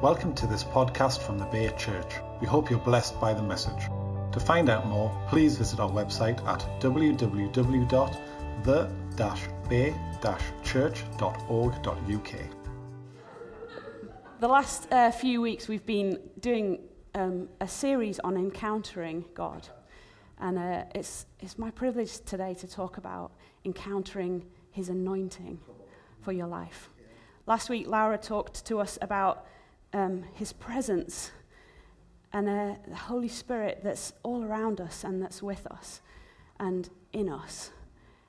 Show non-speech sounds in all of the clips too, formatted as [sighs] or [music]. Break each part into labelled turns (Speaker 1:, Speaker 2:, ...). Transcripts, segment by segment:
Speaker 1: Welcome to this podcast from the Bay Church. We hope you're blessed by the message. To find out more, please visit our website at www.the-bay-church.org.uk.
Speaker 2: The last uh, few weeks, we've been doing um, a series on encountering God. And uh, it's, it's my privilege today to talk about encountering His anointing for your life. Last week, Laura talked to us about um, His presence and uh, the Holy Spirit that's all around us and that's with us and in us,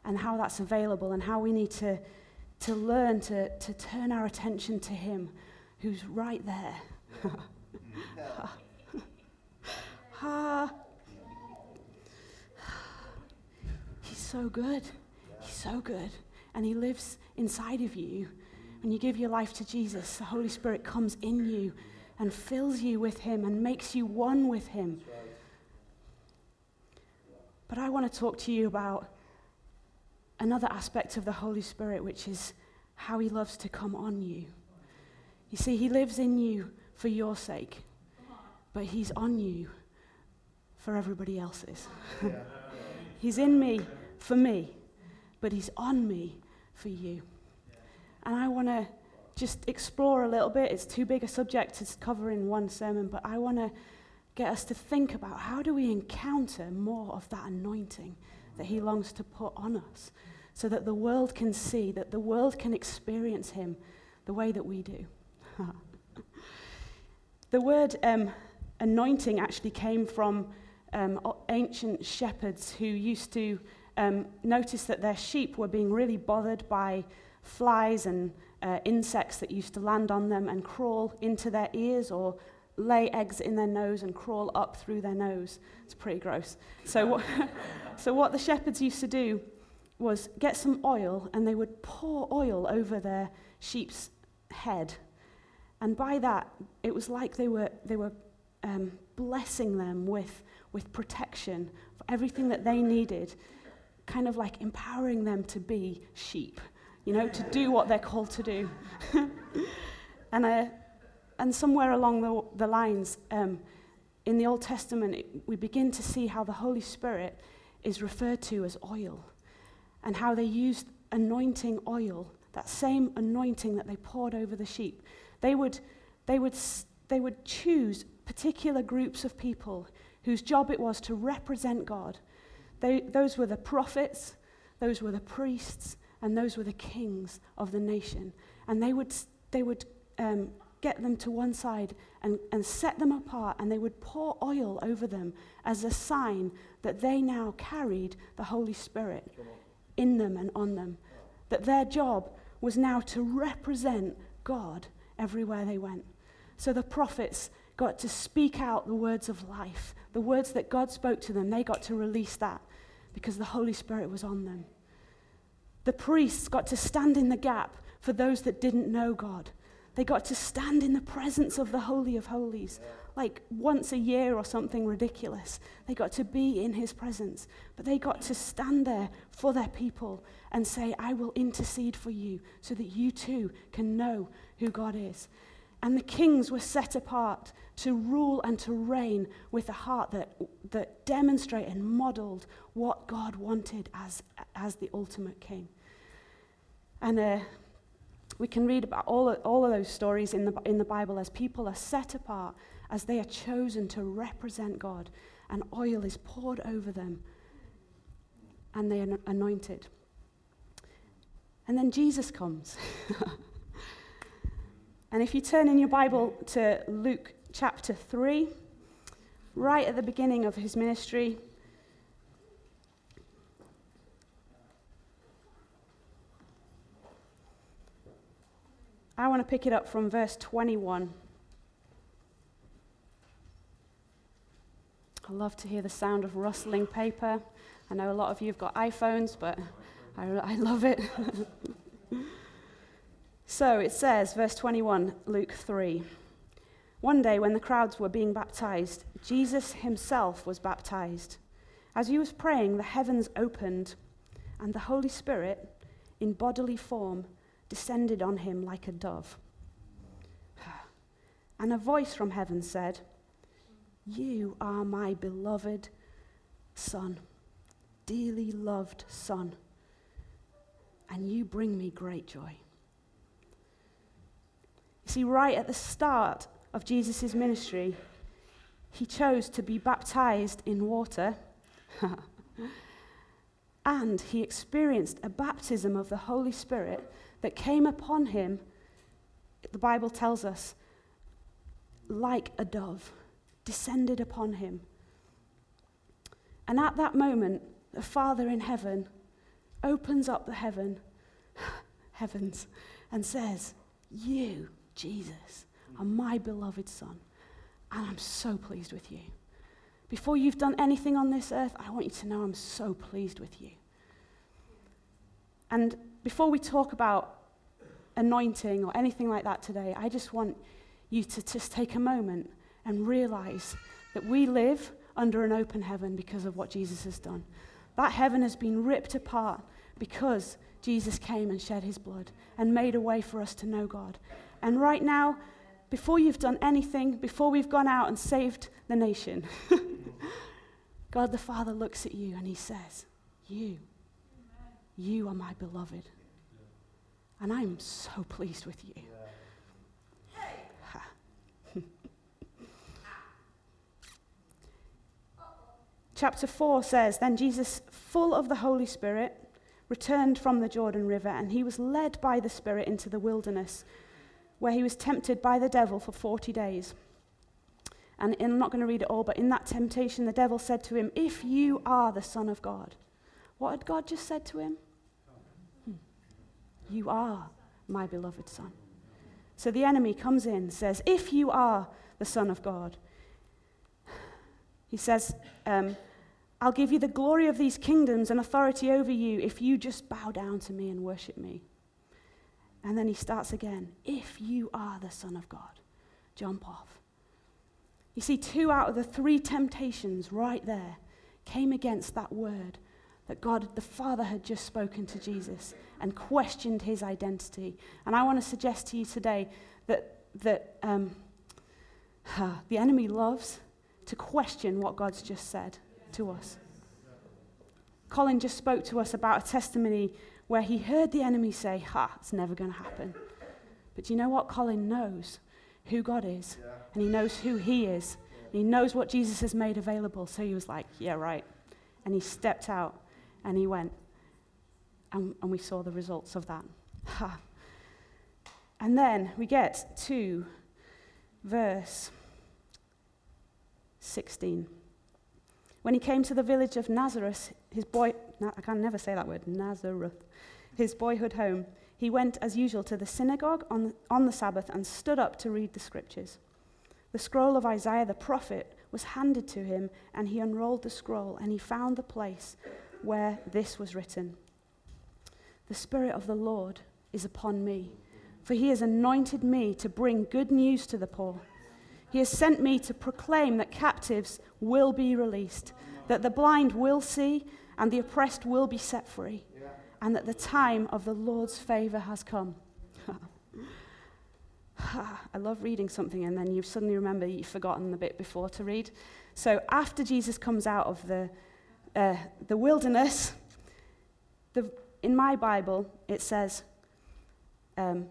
Speaker 2: and how that's available, and how we need to, to learn to, to turn our attention to Him who's right there. [laughs] He's so good. He's so good. And He lives inside of you. When you give your life to Jesus, the Holy Spirit comes in you and fills you with Him and makes you one with Him. But I want to talk to you about another aspect of the Holy Spirit, which is how He loves to come on you. You see, He lives in you for your sake, but He's on you for everybody else's. [laughs] he's in me for me, but He's on me for you. And I want to just explore a little bit. It's too big a subject to cover in one sermon, but I want to get us to think about how do we encounter more of that anointing that he longs to put on us so that the world can see, that the world can experience him the way that we do. [laughs] the word um, anointing actually came from um, ancient shepherds who used to um, notice that their sheep were being really bothered by flies and uh, insects that used to land on them and crawl into their ears or lay eggs in their nose and crawl up through their nose. It's pretty gross. So, what, [laughs] so what the shepherds used to do was get some oil and they would pour oil over their sheep's head. And by that, it was like they were, they were um, blessing them with, with protection for everything that they needed, kind of like empowering them to be sheep you know, to do what they're called to do. [laughs] and, uh, and somewhere along the, the lines, um, in the Old Testament, it, we begin to see how the Holy Spirit is referred to as oil and how they used anointing oil, that same anointing that they poured over the sheep. They would, they would, they would choose particular groups of people whose job it was to represent God. They, those were the prophets, those were the priests, and those were the kings of the nation. And they would, they would um, get them to one side and, and set them apart, and they would pour oil over them as a sign that they now carried the Holy Spirit in them and on them. That their job was now to represent God everywhere they went. So the prophets got to speak out the words of life, the words that God spoke to them, they got to release that because the Holy Spirit was on them. The priests got to stand in the gap for those that didn't know God. They got to stand in the presence of the Holy of Holies, like once a year or something ridiculous. They got to be in his presence, but they got to stand there for their people and say, I will intercede for you so that you too can know who God is. And the kings were set apart to rule and to reign with a heart that, that demonstrated and modeled what God wanted as, as the ultimate king. And uh, we can read about all of, all of those stories in the, in the Bible as people are set apart, as they are chosen to represent God, and oil is poured over them, and they are anointed. And then Jesus comes. [laughs] And if you turn in your Bible to Luke chapter 3, right at the beginning of his ministry, I want to pick it up from verse 21. I love to hear the sound of rustling paper. I know a lot of you have got iPhones, but I, I love it. [laughs] So it says, verse 21, Luke 3. One day, when the crowds were being baptized, Jesus himself was baptized. As he was praying, the heavens opened, and the Holy Spirit, in bodily form, descended on him like a dove. [sighs] And a voice from heaven said, You are my beloved Son, dearly loved Son, and you bring me great joy. See, right at the start of Jesus' ministry, he chose to be baptized in water. [laughs] and he experienced a baptism of the Holy Spirit that came upon him, the Bible tells us, like a dove, descended upon him. And at that moment, the Father in heaven opens up the heaven, [sighs] heavens and says, You, Jesus, are my beloved Son, and I'm so pleased with you. Before you've done anything on this earth, I want you to know I'm so pleased with you. And before we talk about anointing or anything like that today, I just want you to just take a moment and realize that we live under an open heaven because of what Jesus has done. That heaven has been ripped apart because Jesus came and shed his blood and made a way for us to know God. And right now, before you've done anything, before we've gone out and saved the nation, [laughs] God the Father looks at you and he says, You, you are my beloved. And I'm so pleased with you. [laughs] Chapter 4 says Then Jesus, full of the Holy Spirit, returned from the Jordan River, and he was led by the Spirit into the wilderness where he was tempted by the devil for 40 days. And I'm not going to read it all, but in that temptation, the devil said to him, If you are the Son of God, what had God just said to him? Hmm. You are my beloved Son. So the enemy comes in, says, If you are the Son of God, he says, um, I'll give you the glory of these kingdoms and authority over you if you just bow down to me and worship me. And then he starts again. If you are the Son of God, jump off. You see, two out of the three temptations right there came against that word that God the Father had just spoken to Jesus and questioned his identity. And I want to suggest to you today that, that um, the enemy loves to question what God's just said to us. Colin just spoke to us about a testimony where he heard the enemy say, Ha, it's never going to happen. But you know what? Colin knows who God is, yeah. and he knows who he is, and he knows what Jesus has made available. So he was like, Yeah, right. And he stepped out and he went. And, and we saw the results of that. Ha. And then we get to verse 16. When he came to the village of Nazareth, his boy, I can never say that word, Nazareth, his boyhood home, he went as usual to the synagogue on on the Sabbath and stood up to read the scriptures. The scroll of Isaiah the prophet was handed to him, and he unrolled the scroll, and he found the place where this was written The Spirit of the Lord is upon me, for he has anointed me to bring good news to the poor. He has sent me to proclaim that captives will be released, that the blind will see, and the oppressed will be set free and that the time of the Lord's favor has come. [laughs] I love reading something and then you suddenly remember you've forgotten the bit before to read. So after Jesus comes out of the, uh, the wilderness, the, in my Bible it says, um,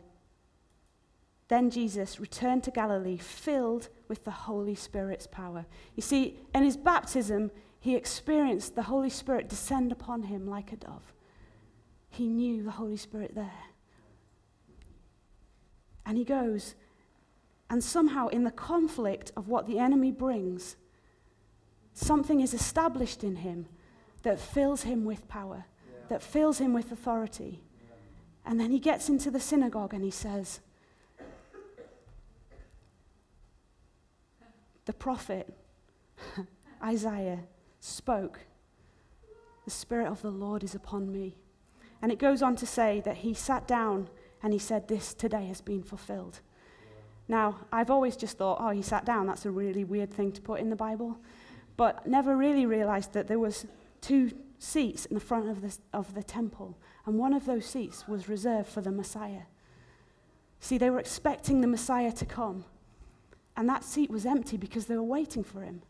Speaker 2: then Jesus returned to Galilee filled with the Holy Spirit's power. You see, in his baptism, he experienced the Holy Spirit descend upon him like a dove he knew the Holy Spirit there. And he goes, and somehow in the conflict of what the enemy brings, something is established in him that fills him with power, yeah. that fills him with authority. Yeah. And then he gets into the synagogue and he says, The prophet [laughs] Isaiah spoke, The Spirit of the Lord is upon me and it goes on to say that he sat down and he said, This today has been fulfilled. Now, I've always just thought, oh, he sat down. That's a really weird thing to put in the Bible. But never really realized that there was two seats in the front of the, of the temple. And one of those seats was reserved for the Messiah. See, they were expecting the Messiah to come. And that seat was empty because they were waiting for him.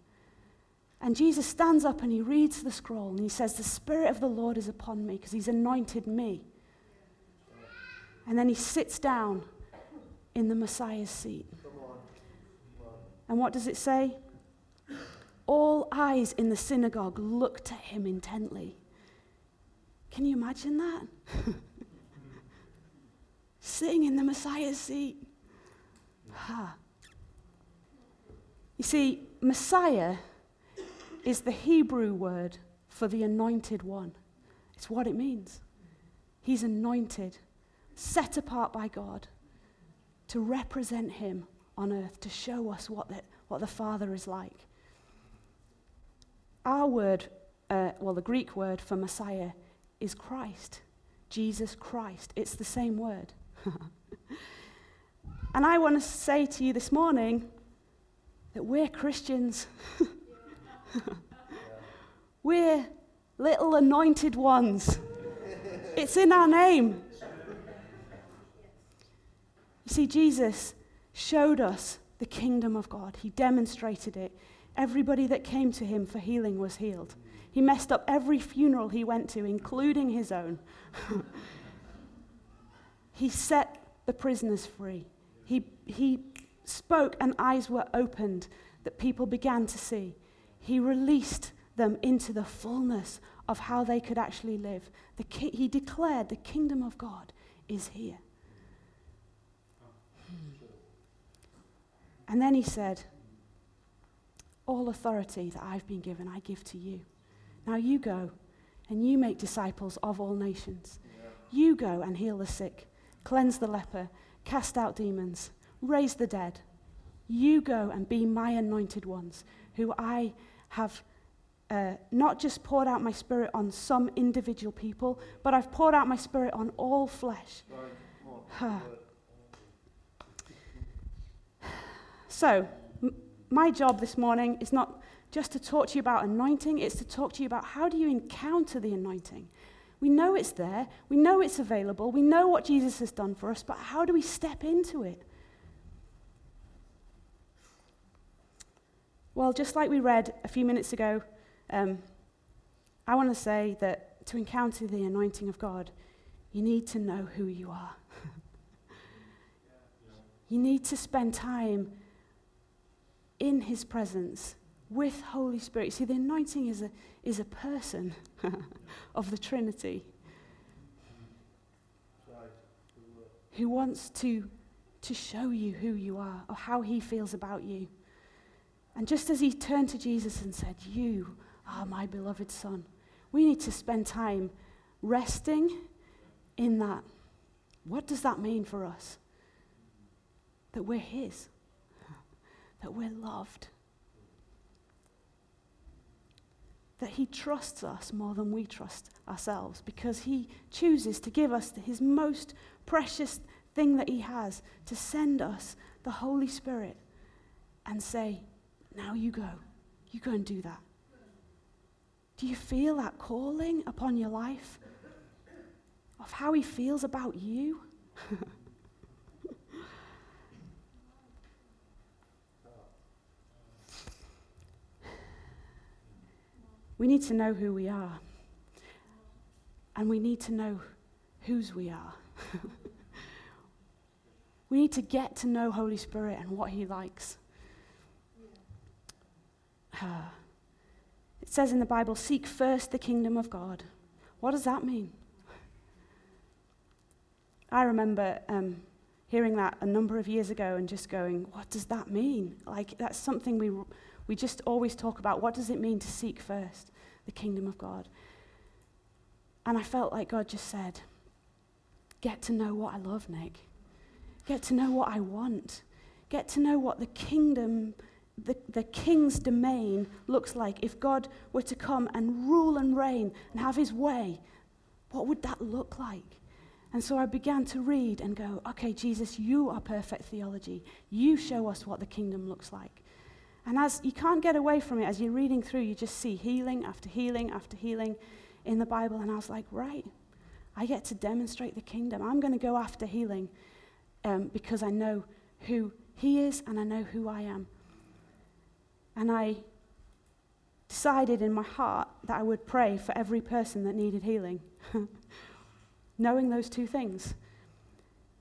Speaker 2: And Jesus stands up and he reads the scroll and he says, The Spirit of the Lord is upon me because he's anointed me. And then he sits down in the Messiah's seat. And what does it say? All eyes in the synagogue looked at him intently. Can you imagine that? [laughs] Sitting in the Messiah's seat. Ha. You see, Messiah is the Hebrew word for the anointed one. It's what it means. He's anointed, set apart by God to represent him on earth, to show us what the, what the Father is like. Our word, uh, well, the Greek word for Messiah is Christ, Jesus Christ. It's the same word. [laughs] and I want to say to you this morning that we're Christians. [laughs] [laughs] we're little anointed ones. It's in our name. You see, Jesus showed us the kingdom of God, He demonstrated it. Everybody that came to Him for healing was healed. He messed up every funeral he went to, including his own. [laughs] he set the prisoners free. He, he spoke, and eyes were opened that people began to see. He released them into the fullness of how they could actually live. Ki- he declared the kingdom of God is here. And then he said, All authority that I've been given, I give to you. Now you go and you make disciples of all nations. You go and heal the sick, cleanse the leper, cast out demons, raise the dead. You go and be my anointed ones, who I have uh, not just poured out my spirit on some individual people, but I've poured out my spirit on all flesh. [sighs] So, m- my job this morning is not just to talk to you about anointing, it's to talk to you about how do you encounter the anointing. We know it's there, we know it's available, we know what Jesus has done for us, but how do we step into it? Well, just like we read a few minutes ago, um, I want to say that to encounter the anointing of God, you need to know who you are. [laughs] you need to spend time in His presence with Holy Spirit. See, the anointing is a, is a person [laughs] of the Trinity who wants to, to show you who you are or how He feels about you. And just as He turned to Jesus and said, You are my beloved Son, we need to spend time resting in that. What does that mean for us? That we're His that we're loved. That He trusts us more than we trust ourselves because He chooses to give us His most precious thing that He has to send us the Holy Spirit and say, Now you go. You go and do that. Do you feel that calling upon your life of how He feels about you? [laughs] We need to know who we are. And we need to know whose we are. [laughs] we need to get to know Holy Spirit and what He likes. Uh, it says in the Bible, seek first the kingdom of God. What does that mean? I remember um, hearing that a number of years ago and just going, what does that mean? Like, that's something we we just always talk about what does it mean to seek first the kingdom of God. And I felt like God just said, Get to know what I love, Nic. Get to know what I want. Get to know what the kingdom, the, the king's domain looks like. If God were to come and rule and reign and have his way, what would that look like? And so I began to read and go, okay, Jesus, you are perfect theology. You show us what the kingdom looks like. And as you can't get away from it, as you're reading through, you just see healing after healing after healing in the Bible. And I was like, right, I get to demonstrate the kingdom. I'm going to go after healing um, because I know who He is, and I know who I am. And I decided in my heart that I would pray for every person that needed healing, [laughs] knowing those two things.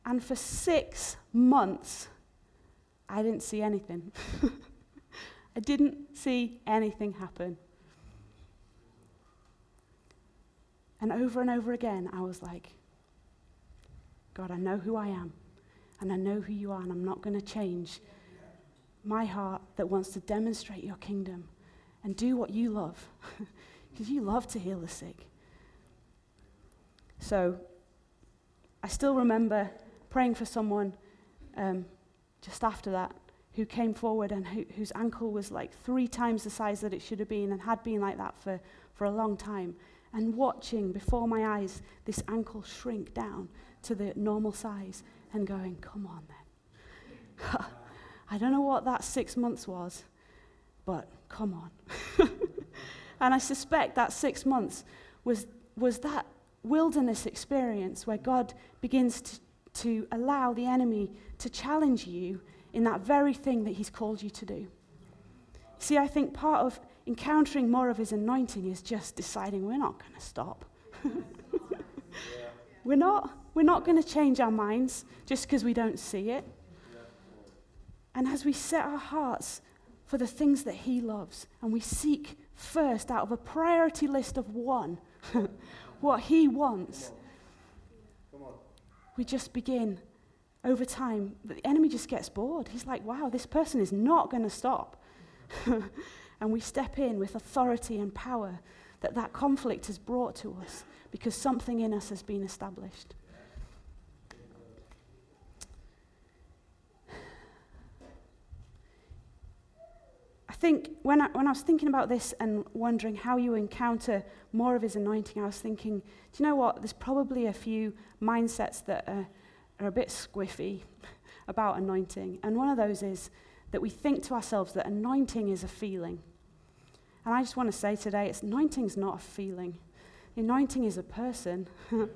Speaker 2: And for six months, I didn't see anything. [laughs] I didn't see anything happen. And over and over again, I was like, God, I know who I am, and I know who you are, and I'm not going to change my heart that wants to demonstrate your kingdom and do what you love, [laughs] because you love to heal the sick. So I still remember praying for someone um, just after that who came forward and who, whose ankle was like three times the size that it should have been and had been like that for, for a long time. And watching before my eyes this ankle shrink down to the normal size and going, come on then. [laughs] I don't know what that six months was, but come on. [laughs] and I suspect that six months was, was that wilderness experience where God begins to, to allow the enemy to challenge you in that very thing that he's called you to do. See, I think part of encountering more of his anointing is just deciding we're not going to stop. [laughs] we're not. We're not going to change our minds just because we don't see it. And as we set our hearts for the things that he loves and we seek first out of a priority list of one [laughs] what he wants, we just begin over time, the enemy just gets bored. He's like, wow, this person is not going to stop. [laughs] and we step in with authority and power that that conflict has brought to us because something in us has been established. Think when I, when I was thinking about this and wondering how you encounter more of his anointing, I was thinking, do you know what? There's probably a few mindsets that are are a bit squiffy [laughs] about anointing. And one of those is that we think to ourselves that anointing is a feeling. And I just want to say today, it's anointing's not a feeling. Anointing is a person. [laughs]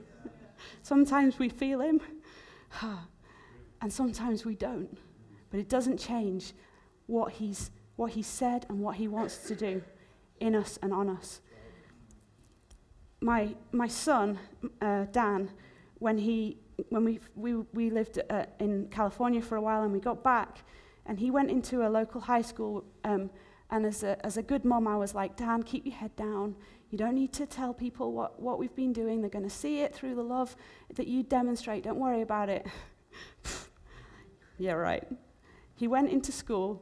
Speaker 2: sometimes we feel him, [sighs] and sometimes we don't. But it doesn't change what he's, what he said and what he wants to do in us and on us. My, my son, uh, Dan, when he when we, we, we lived uh, in California for a while and we got back, and he went into a local high school. Um, and as a, as a good mom, I was like, Dan, keep your head down. You don't need to tell people what, what we've been doing. They're going to see it through the love that you demonstrate. Don't worry about it. [laughs] yeah, right. He went into school,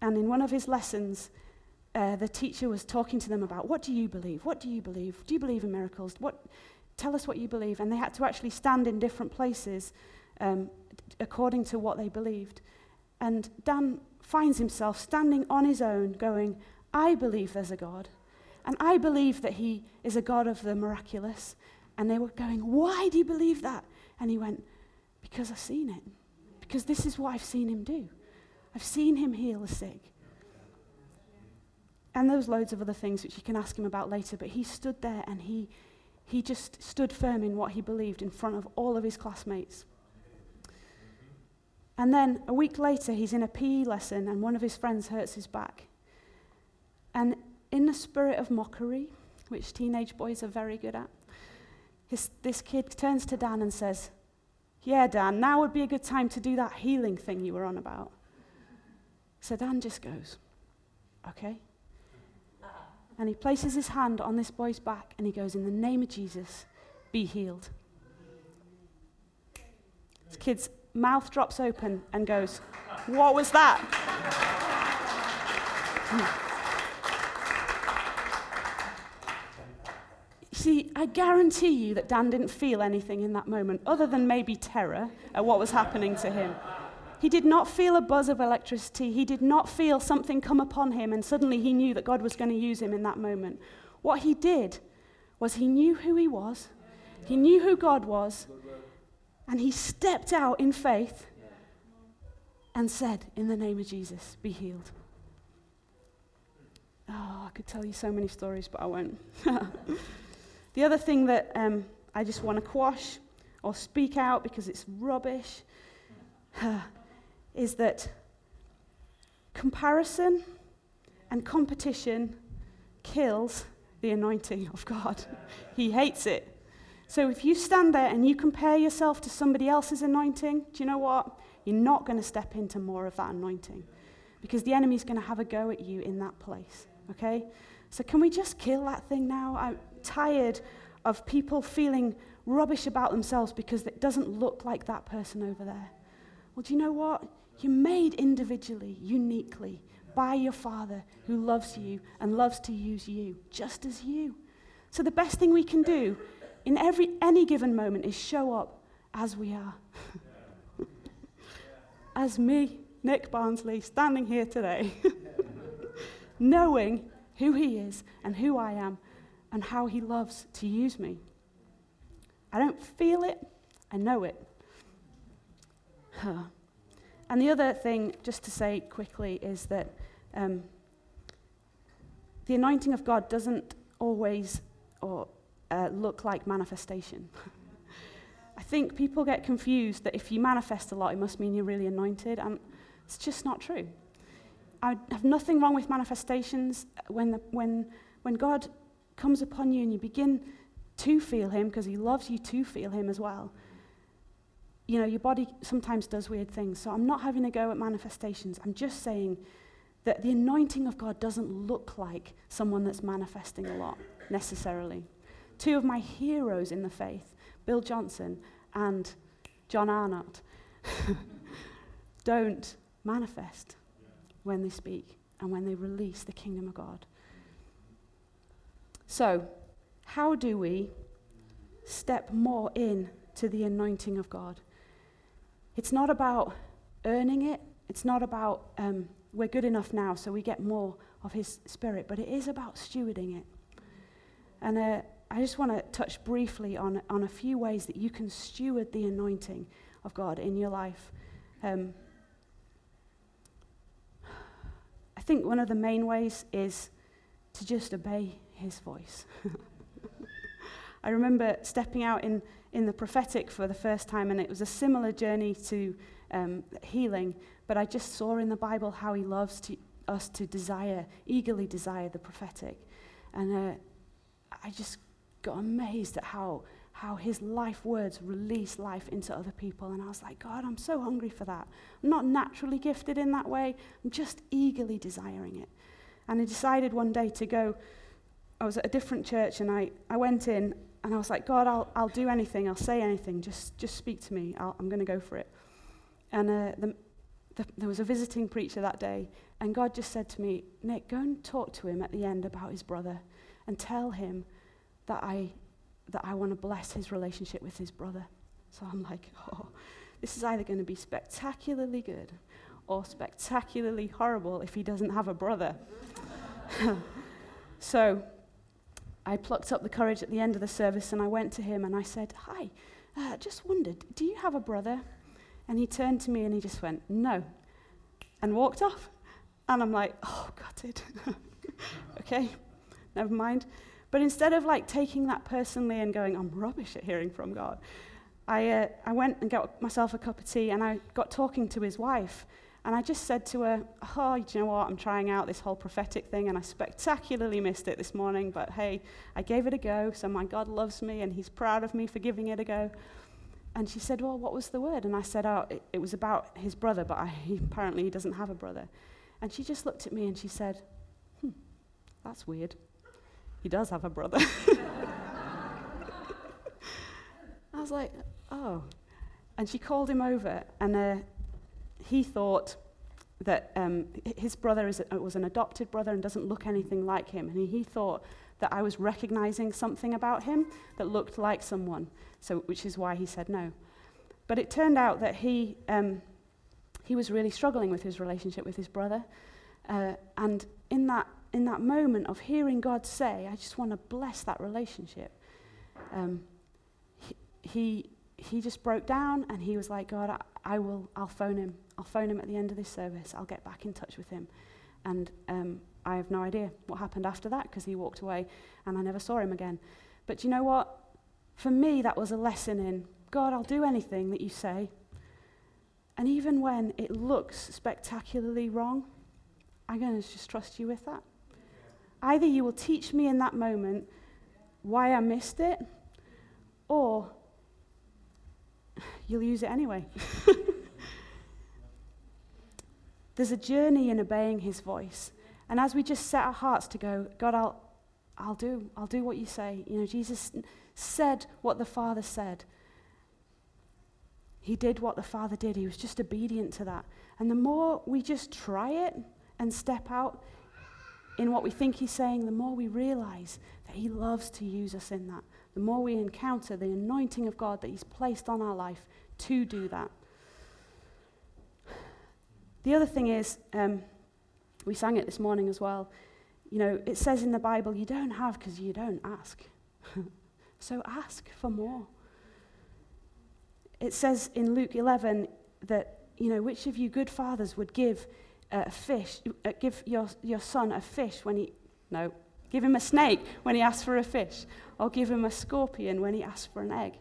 Speaker 2: and in one of his lessons, uh, the teacher was talking to them about what do you believe? What do you believe? Do you believe in miracles? What, tell us what you believe. And they had to actually stand in different places um, according to what they believed. And Dan finds himself standing on his own, going, I believe there's a God. And I believe that he is a God of the miraculous. And they were going, Why do you believe that? And he went, Because I've seen it. Because this is what I've seen him do. I've seen him heal the sick. And there was loads of other things which you can ask him about later, but he stood there and he, he just stood firm in what he believed in front of all of his classmates. And then a week later, he's in a PE lesson, and one of his friends hurts his back. And in the spirit of mockery, which teenage boys are very good at, his, this kid turns to Dan and says, Yeah, Dan, now would be a good time to do that healing thing you were on about. So Dan just goes, Okay. And he places his hand on this boy's back and he goes, In the name of Jesus, be healed. This kid's mouth drops open and goes, What was that? See, I guarantee you that Dan didn't feel anything in that moment other than maybe terror at what was happening to him. He did not feel a buzz of electricity. He did not feel something come upon him, and suddenly he knew that God was going to use him in that moment. What he did was he knew who he was, he knew who God was, and he stepped out in faith and said, In the name of Jesus, be healed. Oh, I could tell you so many stories, but I won't. [laughs] the other thing that um, I just want to quash or speak out because it's rubbish [sighs] is that comparison and competition kills the anointing of God. he hates it. So if you stand there and you compare yourself to somebody else's anointing, do you know what? You're not going to step into more of that anointing because the enemy's going to have a go at you in that place. Okay? So can we just kill that thing now? I'm tired of people feeling rubbish about themselves because it doesn't look like that person over there. Well, do you know what? You're made individually, uniquely, by your Father who loves you and loves to use you just as you. So the best thing we can do in every any given moment is show up as we are. [laughs] as me, Nic Barnsley, standing here today, [laughs] knowing who he is and who I am and how he loves to use me. I don't feel it, I know it. Huh. And the other thing, just to say quickly, is that um, the anointing of God doesn't always or, uh, look like manifestation. [laughs] I think people get confused that if you manifest a lot, it must mean you're really anointed, and it's just not true. I have nothing wrong with manifestations when, the, when, when God comes upon you and you begin to feel Him, because He loves you to feel Him as well you know, your body sometimes does weird things. So I'm not having a go at manifestations. I'm just saying that the anointing of God doesn't look like someone that's manifesting a lot necessarily. Two of my heroes in the faith, Bill Johnson and John Arnott, [laughs] don't manifest when they speak and when they release the kingdom of God. So, how do we step more in to the anointing of God? It's not about earning it, it's not about um, we're good enough now so we get more of His Spirit, but it is about stewarding it. And uh, I just want to touch briefly on, on a few ways that you can steward the anointing of God in your life. Um, I think one of the main ways is to just obey His voice. [laughs] I remember stepping out in in the prophetic for the first time, and it was a similar journey to um, healing. But I just saw in the Bible how He loves to, us to desire, eagerly desire the prophetic. And uh, I just got amazed at how, how His life words release life into other people. And I was like, God, I'm so hungry for that. I'm not naturally gifted in that way, I'm just eagerly desiring it. And I decided one day to go. I was at a different church and I, I went in and I was like, God, I'll, I'll do anything, I'll say anything, just, just speak to me, i am going to go for it. And uh, the, the, there was a visiting preacher that day, and God just said to me, Nic, go and talk to him at the end about his brother and tell him that I, that I want to bless his relationship with his brother. So I'm like, oh, this is either going to be spectacularly good or spectacularly horrible if he doesn't have a brother. [laughs] so I plucked up the courage at the end of the service and I went to him and I said, Hi, uh, just wondered, do you have a brother? And he turned to me and he just went, No, and walked off. And I'm like, Oh, it. [laughs] okay, never mind. But instead of like taking that personally and going, I'm rubbish at hearing from God, I, uh, I went and got myself a cup of tea and I got talking to his wife. And I just said to her, Oh, do you know what? I'm trying out this whole prophetic thing, and I spectacularly missed it this morning, but hey, I gave it a go, so my God loves me, and He's proud of me for giving it a go. And she said, Well, what was the word? And I said, Oh, it, it was about his brother, but I, he, apparently he doesn't have a brother. And she just looked at me and she said, Hmm, that's weird. He does have a brother. [laughs] I was like, Oh. And she called him over, and uh, he thought that um, his brother is was an adopted brother and doesn't look anything like him. And he thought that I was recognizing something about him that looked like someone, so, which is why he said no. But it turned out that he, um, he was really struggling with his relationship with his brother. Uh, and in that, in that moment of hearing God say, I just want to bless that relationship, um, he, he, he just broke down and he was like, God, I, I will, I'll phone him. I'll phone him at the end of this service. I'll get back in touch with him. And um, I have no idea what happened after that because he walked away and I never saw him again. But you know what? For me, that was a lesson in God, I'll do anything that you say. And even when it looks spectacularly wrong, I'm going to just trust you with that. Either you will teach me in that moment why I missed it, or you'll use it anyway. [laughs] There's a journey in obeying his voice. And as we just set our hearts to go, God, I'll, I'll do, I'll do what you say. You know, Jesus said what the Father said. He did what the Father did. He was just obedient to that. And the more we just try it and step out in what we think He's saying, the more we realize that He loves to use us in that. The more we encounter the anointing of God that He's placed on our life to do that. The other thing is, um, we sang it this morning as well. You know, it says in the Bible, you don't have because you don't ask. [laughs] so ask for more it says in Luke 11 that, you know, which of you good fathers would give a fish, uh, give your, your son a fish when he, no, give him a snake when he asks for a fish, or give him a scorpion when he asks for an egg.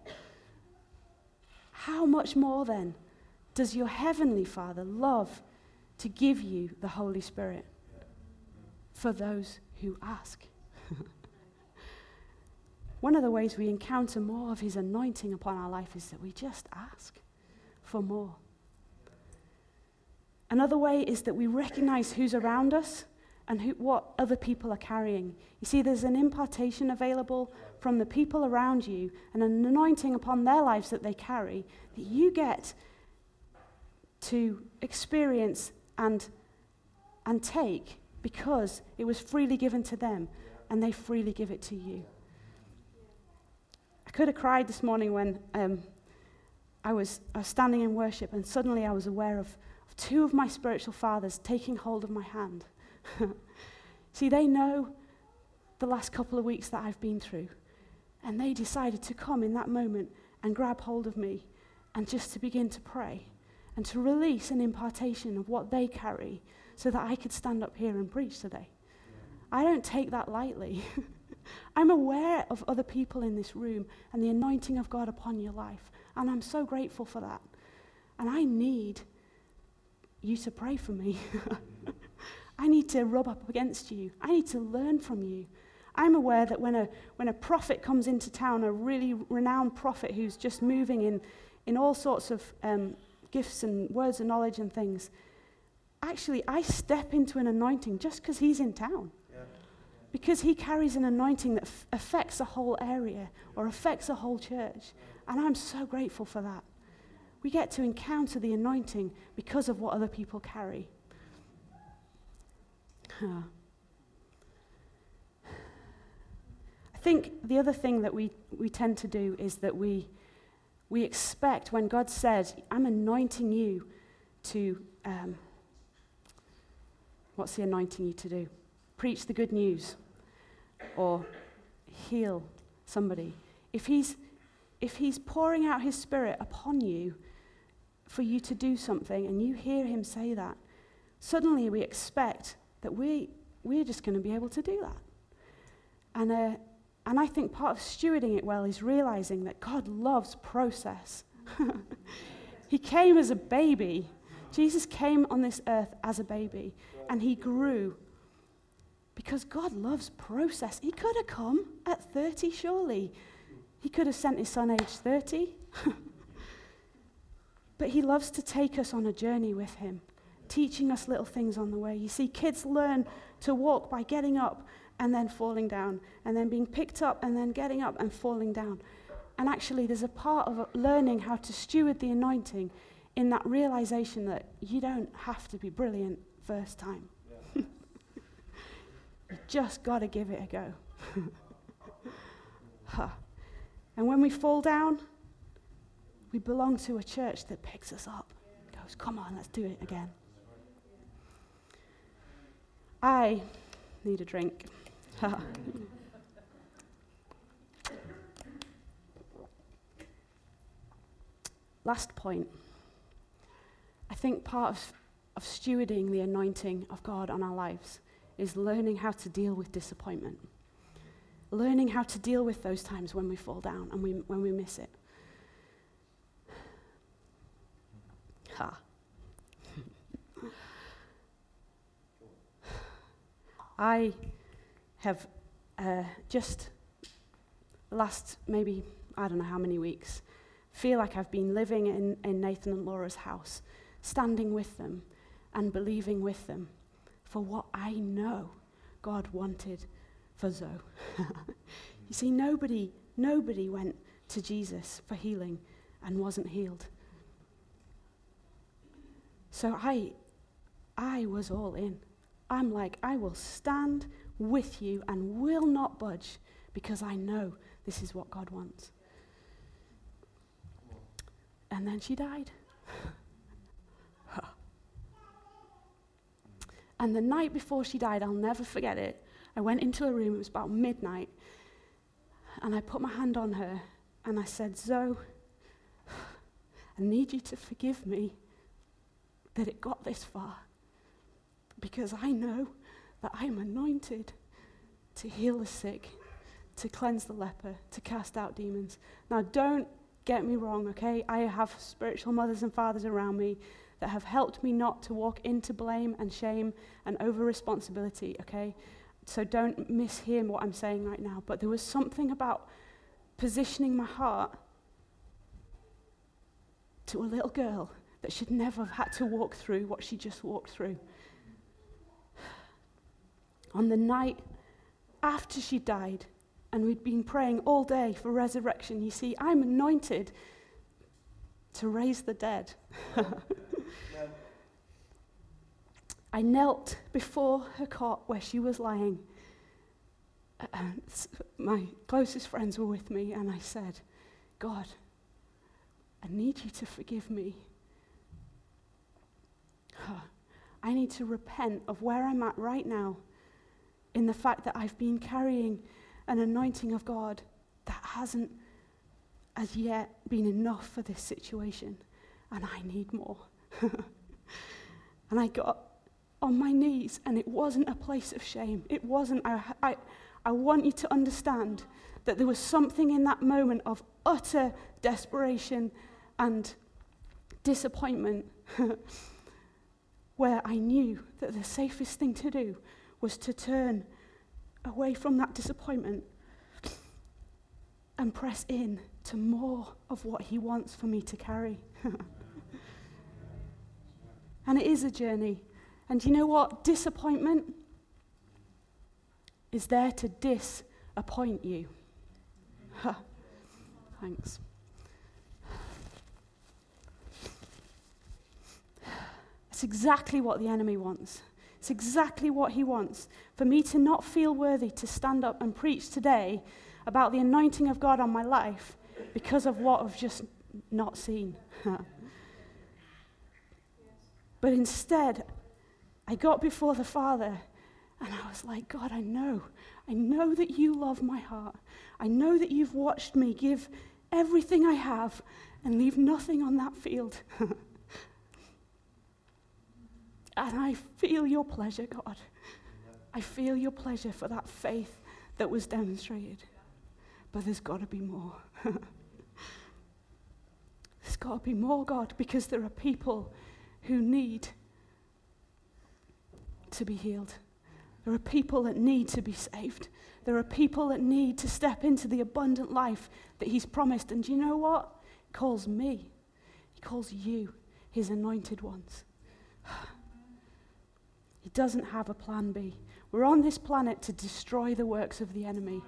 Speaker 2: How much more then does your heavenly Father love to give you the Holy Spirit for those who ask? [laughs] One of the ways we encounter more of His anointing upon our life is that we just ask for more. Another way is that we recognize who's around us and who, what other people are carrying. You see, there's an impartation available from the people around you and an anointing upon their lives that they carry that you get to experience and, and take because it was freely given to them and they freely give it to you I could have cried this morning when um, I, was, I was standing in worship and suddenly I was aware of, of two of my spiritual fathers taking hold of my hand. [laughs] See, they know the last couple of weeks that I've been through, and they decided to come in that moment and grab hold of me and just to begin to pray and to release an impartation of what they carry so that I could stand up here and preach today. I don't take that lightly. [laughs] I'm aware of other people in this room and the anointing of God upon your life. And I'm so grateful for that. And I need you to pray for me. [laughs] I need to rub up against you. I need to learn from you. I'm aware that when a, when a prophet comes into town, a really renowned prophet who's just moving in, in all sorts of um, gifts and words of knowledge and things, actually, I step into an anointing just because he's in town because he carries an anointing that f- affects a whole area or affects a whole church. And I'm so grateful for that. We get to encounter the anointing because of what other people carry. I think the other thing that we, we tend to do is that we, we expect when God says, I'm anointing you to, um, what's he anointing you to do? Preach the good news or heal somebody, if he's, if he's pouring out his spirit upon you for you to do something and you hear him say that, suddenly we expect that we, we're just going to be able to do that. And, uh, and I think part of stewarding it well is realizing that God loves process. [laughs] he came as a baby. Jesus came on this earth as a baby, and he grew because God loves process. He could have come at 30, surely. He could have sent his son age 30. [laughs] but he loves to take us on a journey with him, teaching us little things on the way. You see, kids learn to walk by getting up and then falling down, and then being picked up and then getting up and falling down. And actually, there's a part of learning how to steward the anointing in that realization that you don't have to be brilliant first time. [laughs] You just got to give it a go. [laughs] huh. And when we fall down, we belong to a church that picks us up, goes, Come on, let's do it again. I need a drink. [laughs] Last point. I think part of, of stewarding the anointing of God on our lives is learning how to deal with disappointment. Learning how to deal with those times when we fall down and we, when we miss it. Ha. I have uh, just last maybe, I don't know how many weeks, feel like I've been living in, in Nathan and Laura's house, standing with them and believing with them for what I know God wanted for Zoe. [laughs] you see, nobody, nobody went to Jesus for healing and wasn't healed. So I, I was all in. I'm like, I will stand with you and will not budge because I know this is what God wants. And then she died. [laughs] and the night before she died, I'll never forget it. I went into a room, it was about midnight, and I put my hand on her and I said, Zoe, [sighs] I need you to forgive me that it got this far because I know that I'm anointed to heal the sick, to cleanse the leper, to cast out demons. Now, don't get me wrong, okay? I have spiritual mothers and fathers around me that have helped me not to walk into blame and shame and over responsibility, okay? So don't mishear what I'm saying right now. But there was something about positioning my heart to a little girl that should never have had to walk through what she just walked through. On the night after she died, and we'd been praying all day for resurrection, you see, I'm anointed to raise the dead. [laughs] I knelt before her cot where she was lying. And my closest friends were with me, and I said, God, I need you to forgive me. [sighs] I need to repent of where I'm at right now in the fact that I've been carrying an anointing of God that hasn't as yet been enough for this situation, and I need more. [laughs] and I got on my knees, and it wasn't a place of shame. It wasn't, I, I, I want you to understand that there was something in that moment of utter desperation and disappointment [laughs] where I knew that the safest thing to do was to turn away from that disappointment and press in to more of what He wants for me to carry. [laughs] and it is a journey. And you know what? Disappointment is there to disappoint you. [laughs] Thanks. That's exactly what the enemy wants. It's exactly what he wants. For me to not feel worthy to stand up and preach today about the anointing of God on my life because of what I've just not seen. [laughs] but instead, I got before the Father and I was like, God, I know. I know that you love my heart. I know that you've watched me give everything I have and leave nothing on that field. [laughs] And I feel your pleasure, God. I feel your pleasure for that faith that was demonstrated. But there's got to be more. [laughs] there's got to be more, God, because there are people who need to be healed. There are people that need to be saved. There are people that need to step into the abundant life that He's promised. And you know what? He calls me, He calls you, His anointed ones. He doesn't have a plan B. We're on this planet to destroy the works of the enemy.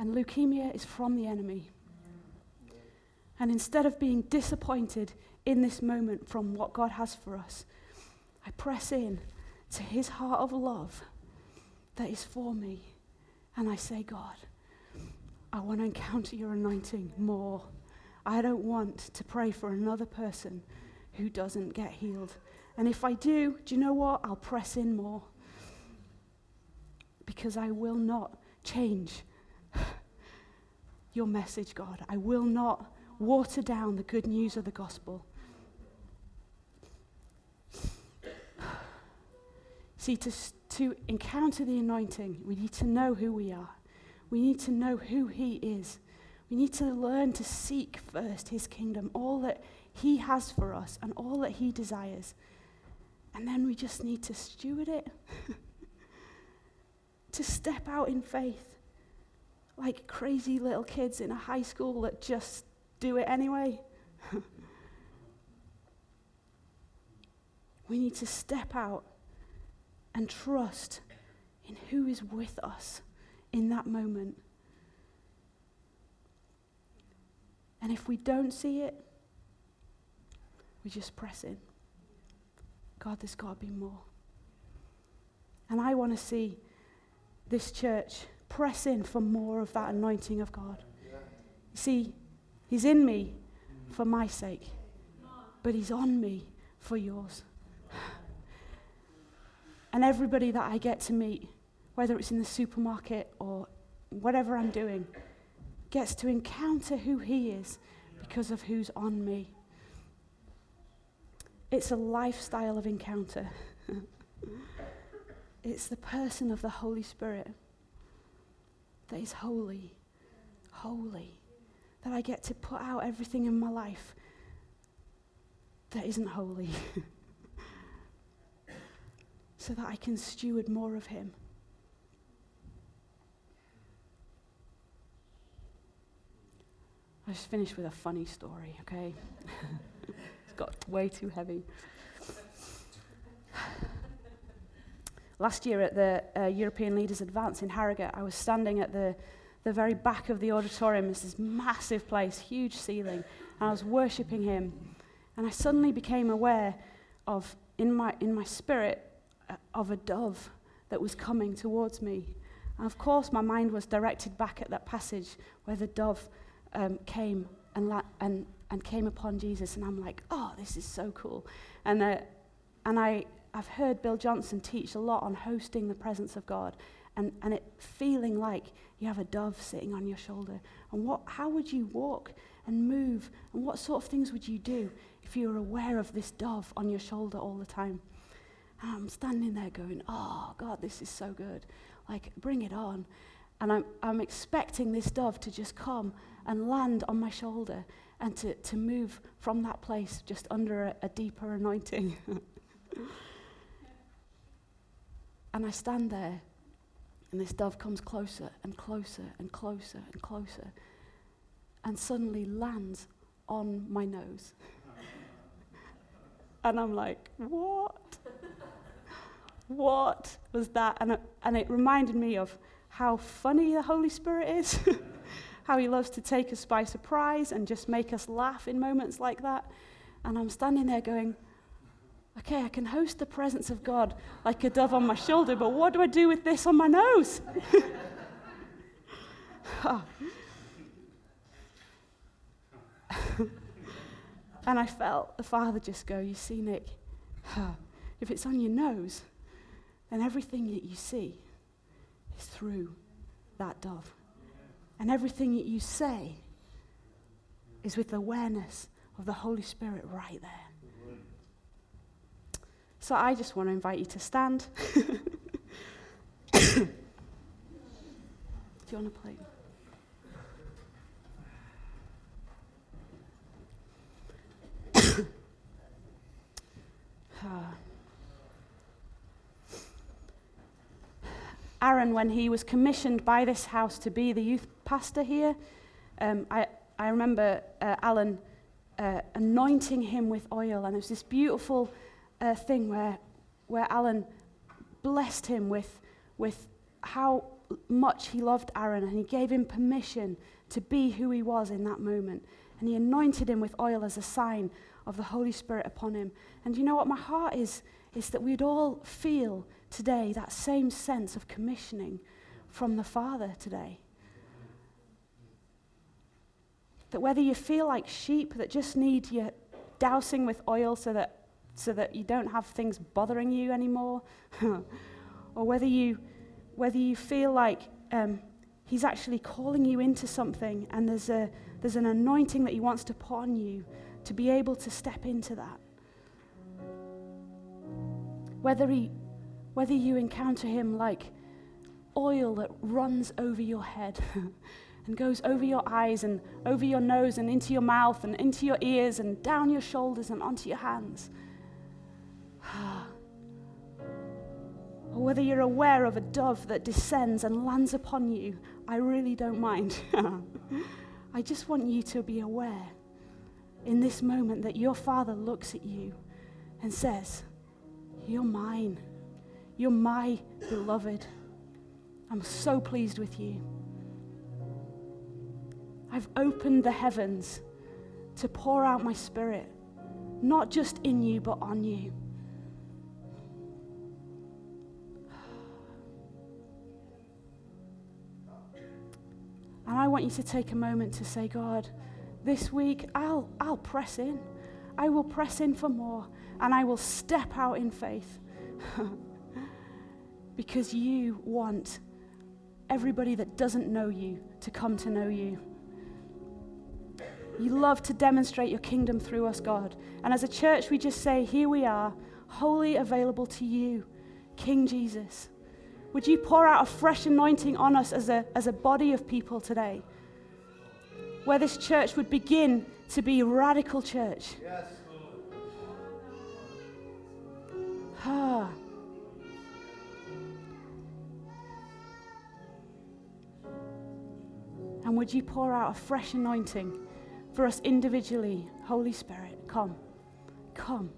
Speaker 2: And leukemia is from the enemy. And instead of being disappointed in this moment from what God has for us, I press in to his heart of love that is for me. And I say, God, I want to encounter your anointing more. I don't want to pray for another person who doesn't get healed. And if I do, do you know what? I'll press in more. Because I will not change your message, God. I will not water down the good news of the gospel. See, to, to encounter the anointing, we need to know who we are. We need to know who He is. We need to learn to seek first His kingdom, all that He has for us and all that He desires. And then we just need to steward it. [laughs] to step out in faith like crazy little kids in a high school that just do it anyway. [laughs] we need to step out and trust in who is with us in that moment. And if we don't see it, we just press in. God, there's got to be more. And I want to see this church press in for more of that anointing of God. You see, He's in me for my sake, but He's on me for yours. And everybody that I get to meet, whether it's in the supermarket or whatever I'm doing, gets to encounter who He is because of who's on me. It's a lifestyle of encounter. [laughs] it's the person of the Holy Spirit that is holy, holy, that I get to put out everything in my life that isn't holy, [laughs] so that I can steward more of Him. I just finished with a funny story, okay? [laughs] got way too heavy. Last year at the uh, European Leaders Advance in Harrogate, I was standing at the, the very back of the auditorium. It's this massive place, huge ceiling, and I was worshipping Him. And I suddenly became aware of, in my, in my spirit, uh, of a dove that was coming towards me. And of course, my mind was directed back at that passage where the dove um, came and, la- and, and came upon Jesus. And I'm like, oh, this is so cool. And, uh, and I, I've heard Bill Johnson teach a lot on hosting the presence of God and, and it feeling like you have a dove sitting on your shoulder. And what, how would you walk and move? And what sort of things would you do if you were aware of this dove on your shoulder all the time? And I'm standing there going, oh, God, this is so good. Like, bring it on. And I'm, I'm expecting this dove to just come and land on my shoulder and to, to move from that place just under a, a deeper anointing. [laughs] And I stand there, and this dove comes closer and closer and closer and closer, and suddenly lands on my nose. [laughs] and I'm like, what? what was that? And it, and it reminded me of how funny the Holy Spirit is, [laughs] how he loves to take us by surprise and just make us laugh in moments like that. And I'm standing there going, okay, I can host the presence of God like a dove on my shoulder, but what do I do with this on my nose? [laughs] and I felt the Father just go, You see, Nic, [sighs] if it's on your nose, then everything that you see is through that dove. And everything that you say is with awareness of the Holy Spirit right there. So I just want to invite you to stand. [laughs] Do you want to play? [coughs] Ah. Aaron, when he was commissioned by this house to be the youth pastor here, um, I, I remember uh, Alan uh, anointing him with oil, and it was this beautiful uh, thing where, where Alan blessed him with, with how much he loved Aaron and he gave him permission to be who he was in that moment. And he anointed him with oil as a sign of the Holy Spirit upon him. And you know what? My heart is, is that we'd all feel today that same sense of commissioning from the Father today. That whether you feel like sheep that just need your dousing with oil so that so that you don't have things bothering you anymore, [laughs] or whether you, whether you feel like um, He's actually calling you into something and there's, a, there's an anointing that He wants to put on you to be able to step into that. Whether, he, whether you encounter Him like oil that runs over your head. [laughs] and goes over your eyes and over your nose and into your mouth and into your ears and down your shoulders and onto your hands. [sighs] or whether you're aware of a dove that descends and lands upon you, I really don't mind. [laughs] I just want you to be aware in this moment that your Father looks at you and says, You're mine. You're my beloved. I'm so pleased with you. I've opened the heavens to pour out my spirit, not just in you, but on you. And I want you to take a moment to say, God, this week I'll, I'll press in. I will press in for more and I will step out in faith [laughs] because you want everybody that doesn't know you to come to know you. You love to demonstrate your kingdom through us, God. And as a church, we just say, Here we are, wholly available to you, King Jesus. Would you pour out a fresh anointing on us as a, as a body of people today? Where this church would begin to be radical church. Yes, ah. And would you pour out a fresh anointing for us individually? Holy Spirit, come. Come.